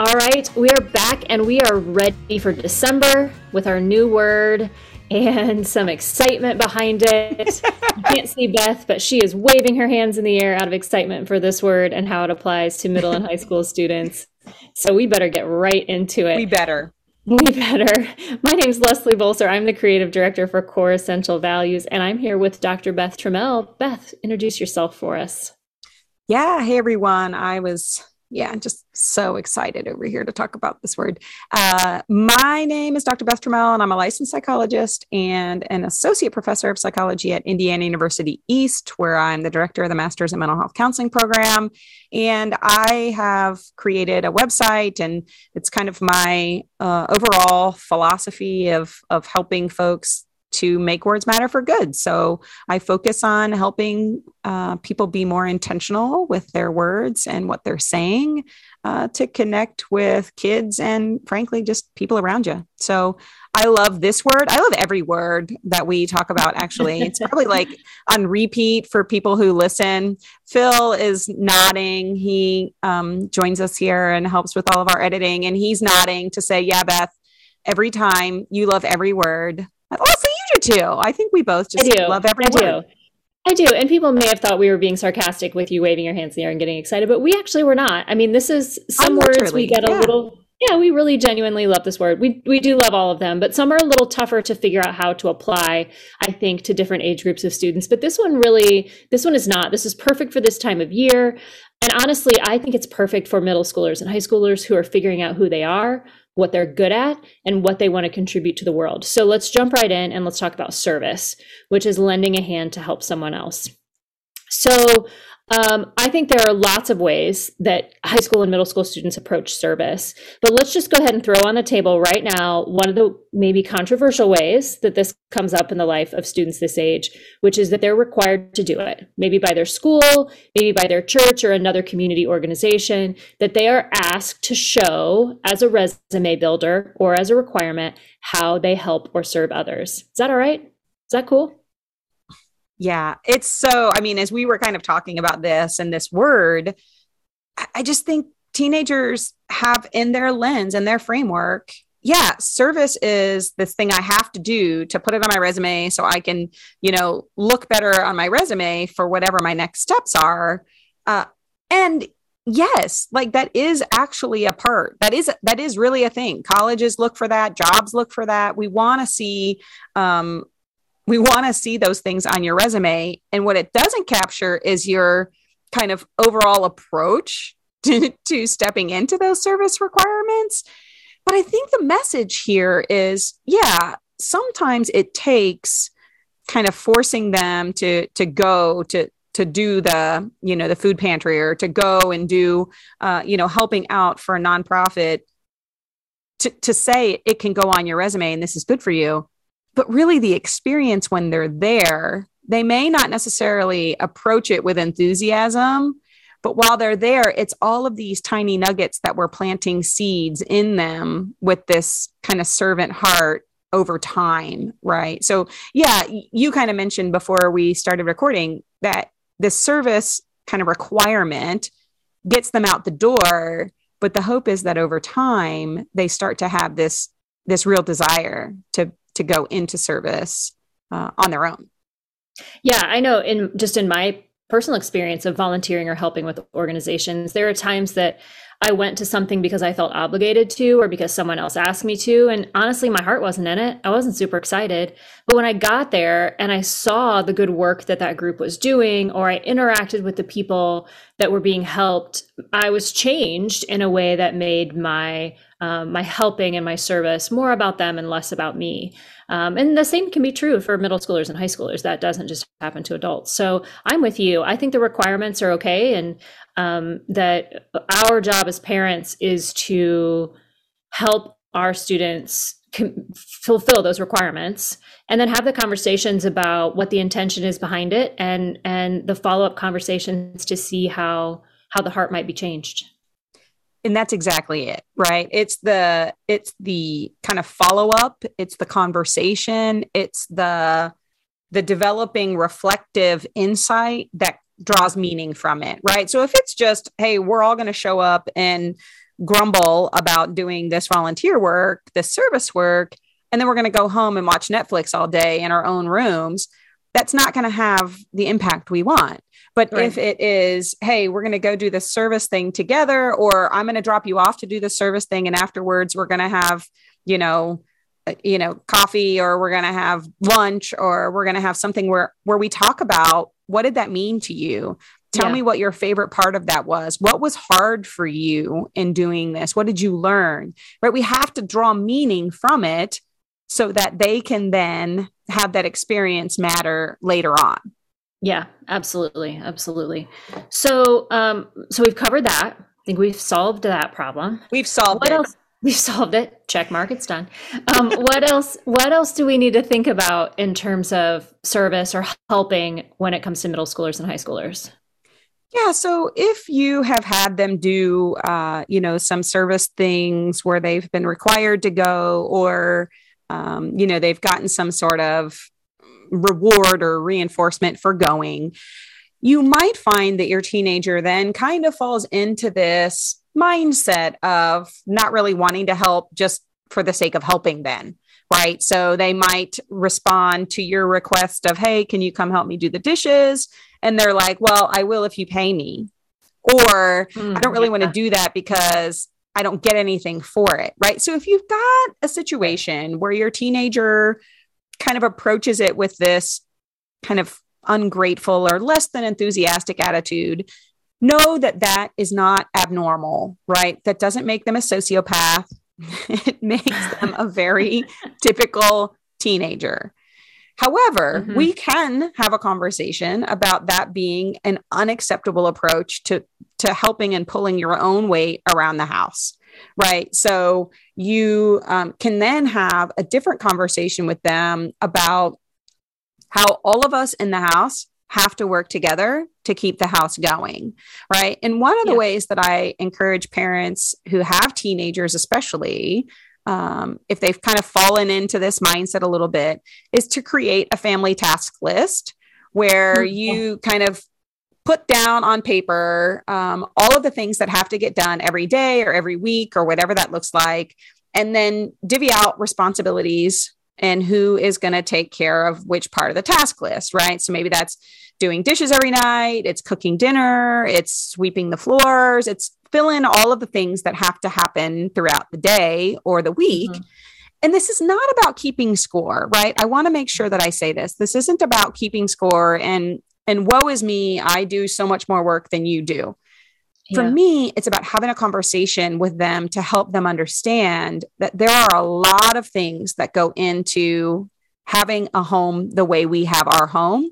All right, we are back and we are ready for December with our new word and some excitement behind it. you can't see Beth, but she is waving her hands in the air out of excitement for this word and how it applies to middle and high school students. So we better get right into it. We better. We better. My name is Leslie Bolser. I'm the creative director for Core Essential Values, and I'm here with Dr. Beth Trammell. Beth, introduce yourself for us. Yeah. Hey, everyone. I was yeah, just so excited over here to talk about this word. Uh, my name is Dr. Beth Trammell, and I'm a licensed psychologist and an associate professor of psychology at Indiana University East, where I'm the director of the Masters in Mental Health Counseling program. And I have created a website, and it's kind of my uh, overall philosophy of, of helping folks to make words matter for good. So I focus on helping uh, people be more intentional with their words and what they're saying uh, to connect with kids and, frankly, just people around you. So I love this word. I love every word that we talk about, actually. It's probably like on repeat for people who listen. Phil is nodding. He um, joins us here and helps with all of our editing, and he's nodding to say, Yeah, Beth, every time you love every word. Also, you do. I think we both just love every I. Do. I do. And people may have thought we were being sarcastic with you waving your hands in the air and getting excited, but we actually were not. I mean, this is some words we get a yeah. little yeah, we really genuinely love this word. We we do love all of them, but some are a little tougher to figure out how to apply, I think, to different age groups of students. But this one really this one is not. This is perfect for this time of year. And honestly, I think it's perfect for middle schoolers and high schoolers who are figuring out who they are, what they're good at, and what they want to contribute to the world. So let's jump right in and let's talk about service, which is lending a hand to help someone else. So um, I think there are lots of ways that high school and middle school students approach service, but let's just go ahead and throw on the table right now one of the maybe controversial ways that this comes up in the life of students this age, which is that they're required to do it, maybe by their school, maybe by their church or another community organization, that they are asked to show as a resume builder or as a requirement how they help or serve others. Is that all right? Is that cool? Yeah, it's so, I mean, as we were kind of talking about this and this word, I just think teenagers have in their lens and their framework yeah, service is this thing I have to do to put it on my resume so I can, you know, look better on my resume for whatever my next steps are. Uh, and yes, like that is actually a part. That is that is really a thing. Colleges look for that. Jobs look for that. We want to see um, we want to see those things on your resume. And what it doesn't capture is your kind of overall approach to, to stepping into those service requirements. But I think the message here is yeah, sometimes it takes kind of forcing them to to go to to do the you know the food pantry or to go and do uh, you know helping out for a nonprofit to, to say it can go on your resume and this is good for you but really the experience when they're there, they may not necessarily approach it with enthusiasm. But while they're there, it's all of these tiny nuggets that we're planting seeds in them with this kind of servant heart over time, right? So, yeah, you kind of mentioned before we started recording that the service kind of requirement gets them out the door, but the hope is that over time they start to have this this real desire to to go into service uh, on their own. Yeah, I know. In just in my personal experience of volunteering or helping with organizations, there are times that I went to something because I felt obligated to or because someone else asked me to. And honestly, my heart wasn't in it. I wasn't super excited. But when I got there and I saw the good work that that group was doing, or I interacted with the people that were being helped, I was changed in a way that made my um, my helping and my service more about them and less about me. Um, and the same can be true for middle schoolers and high schoolers. That doesn't just happen to adults. So I'm with you. I think the requirements are okay, and um, that our job as parents is to help our students fulfill those requirements and then have the conversations about what the intention is behind it and and the follow-up conversations to see how how the heart might be changed. And that's exactly it right? It's the it's the kind of follow up it's the conversation it's the the developing reflective insight that draws meaning from it right? So if it's just hey we're all going to show up and grumble about doing this volunteer work, this service work, and then we're going to go home and watch Netflix all day in our own rooms, that's not going to have the impact we want. But right. if it is, hey, we're going to go do the service thing together, or I'm going to drop you off to do the service thing, and afterwards we're going to have, you know, uh, you know, coffee, or we're going to have lunch, or we're going to have something where where we talk about what did that mean to you. Tell yeah. me what your favorite part of that was. What was hard for you in doing this? What did you learn? Right? We have to draw meaning from it so that they can then have that experience matter later on. Yeah, absolutely. Absolutely. So, um, so we've covered that. I think we've solved that problem. We've solved what it. Else? We've solved it. Check mark. It's done. Um, what else? What else do we need to think about in terms of service or helping when it comes to middle schoolers and high schoolers? Yeah. So if you have had them do, uh, you know, some service things where they've been required to go, or um, you know, they've gotten some sort of reward or reinforcement for going, you might find that your teenager then kind of falls into this mindset of not really wanting to help just for the sake of helping, then. Right. So they might respond to your request of, Hey, can you come help me do the dishes? And they're like, Well, I will if you pay me. Or mm, I don't really yeah. want to do that because I don't get anything for it. Right. So if you've got a situation where your teenager kind of approaches it with this kind of ungrateful or less than enthusiastic attitude, know that that is not abnormal, right? That doesn't make them a sociopath. it makes them a very typical teenager. However, mm-hmm. we can have a conversation about that being an unacceptable approach to, to helping and pulling your own weight around the house, right? So you um, can then have a different conversation with them about how all of us in the house have to work together to keep the house going, right? And one of the yeah. ways that I encourage parents who have teenagers, especially, um, if they've kind of fallen into this mindset a little bit, is to create a family task list where mm-hmm. you kind of put down on paper um, all of the things that have to get done every day or every week or whatever that looks like, and then divvy out responsibilities and who is going to take care of which part of the task list, right? So maybe that's doing dishes every night, it's cooking dinner, it's sweeping the floors, it's fill in all of the things that have to happen throughout the day or the week. Mm-hmm. And this is not about keeping score, right? I want to make sure that I say this. This isn't about keeping score and and woe is me, I do so much more work than you do. For yeah. me, it's about having a conversation with them to help them understand that there are a lot of things that go into having a home the way we have our home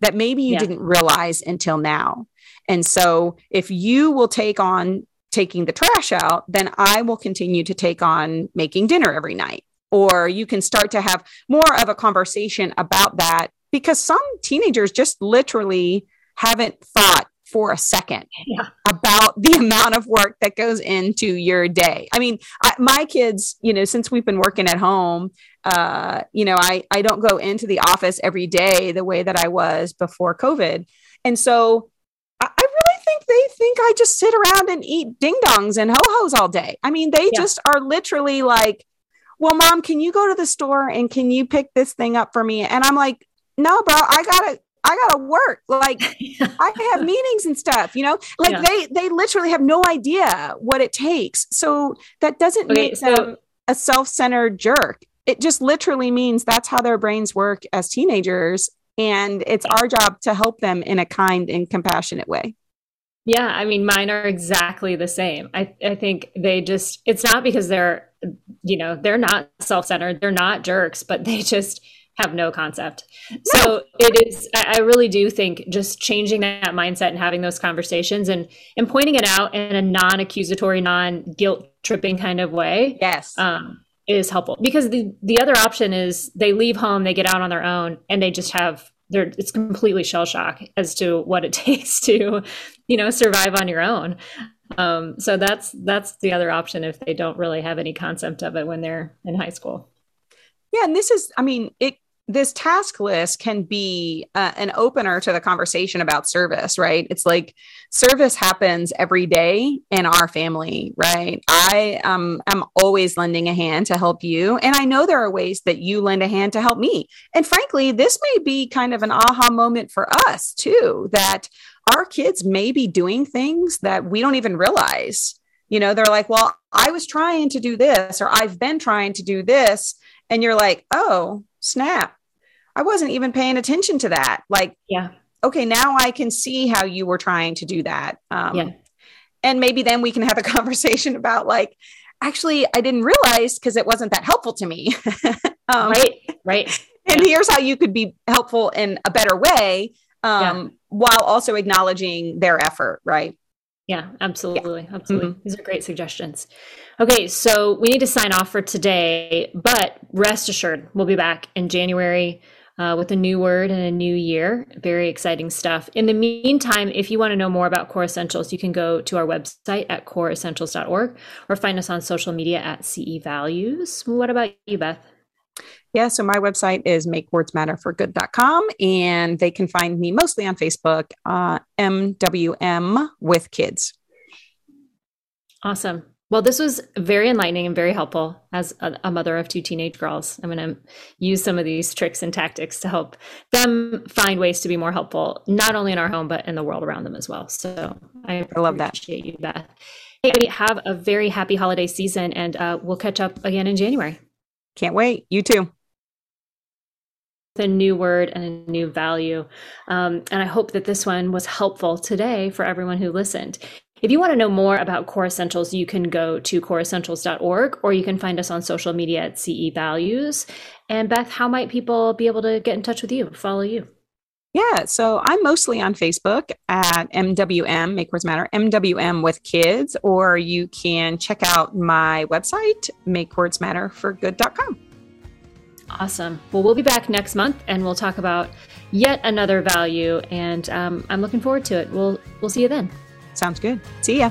that maybe you yeah. didn't realize until now. And so if you will take on taking the trash out, then I will continue to take on making dinner every night. Or you can start to have more of a conversation about that because some teenagers just literally haven't thought for a second yeah. about the amount of work that goes into your day. I mean, I, my kids, you know, since we've been working at home, uh, you know, I, I don't go into the office every day the way that I was before COVID. And so I, I really think they think I just sit around and eat ding dongs and ho hos all day. I mean, they yeah. just are literally like, well, mom, can you go to the store and can you pick this thing up for me? And I'm like, no, bro, I gotta, I gotta work. Like I have meetings and stuff, you know, like yeah. they, they literally have no idea what it takes. So that doesn't okay, make so- them a self-centered jerk. It just literally means that's how their brains work as teenagers. And it's our job to help them in a kind and compassionate way. Yeah, I mean, mine are exactly the same. I, I think they just, it's not because they're, you know, they're not self centered, they're not jerks, but they just, have no concept. No. So it is I really do think just changing that mindset and having those conversations and and pointing it out in a non-accusatory, non-guilt tripping kind of way. Yes. Um, is helpful because the the other option is they leave home, they get out on their own and they just have they're it's completely shell shock as to what it takes to, you know, survive on your own. Um, so that's that's the other option if they don't really have any concept of it when they're in high school. Yeah, and this is, I mean, it this task list can be uh, an opener to the conversation about service, right? It's like service happens every day in our family, right? I um, am always lending a hand to help you. And I know there are ways that you lend a hand to help me. And frankly, this may be kind of an aha moment for us too, that our kids may be doing things that we don't even realize. You know, they're like, well, I was trying to do this, or I've been trying to do this. And you're like, oh, snap I wasn't even paying attention to that. Like, yeah. Okay, now I can see how you were trying to do that. Um, yeah. And maybe then we can have a conversation about like, actually, I didn't realize because it wasn't that helpful to me. um, right. Right. And yeah. here's how you could be helpful in a better way um, yeah. while also acknowledging their effort. Right. Yeah, absolutely. Yeah. Absolutely. Mm-hmm. These are great suggestions. Okay, so we need to sign off for today, but rest assured, we'll be back in January uh, with a new word and a new year. Very exciting stuff. In the meantime, if you want to know more about Core Essentials, you can go to our website at coreessentials.org or find us on social media at CE Values. What about you, Beth? Yeah, so my website is makewordsmatterforgood.com and they can find me mostly on Facebook, uh, MWM with kids. Awesome. Well, this was very enlightening and very helpful as a, a mother of two teenage girls. I'm going to use some of these tricks and tactics to help them find ways to be more helpful, not only in our home, but in the world around them as well. So I, I love that. Appreciate you, Beth. Hey, have a very happy holiday season, and uh, we'll catch up again in January. Can't wait. You too a new word and a new value. Um, and I hope that this one was helpful today for everyone who listened. If you want to know more about Core Essentials, you can go to coreessentials.org or you can find us on social media at CE Values. And Beth, how might people be able to get in touch with you, follow you? Yeah, so I'm mostly on Facebook at MWM, Make Words Matter, MWM with kids, or you can check out my website, makewordsmatterforgood.com. Awesome. Well, we'll be back next month and we'll talk about yet another value, and um, I'm looking forward to it. We'll we'll see you then. Sounds good. See ya.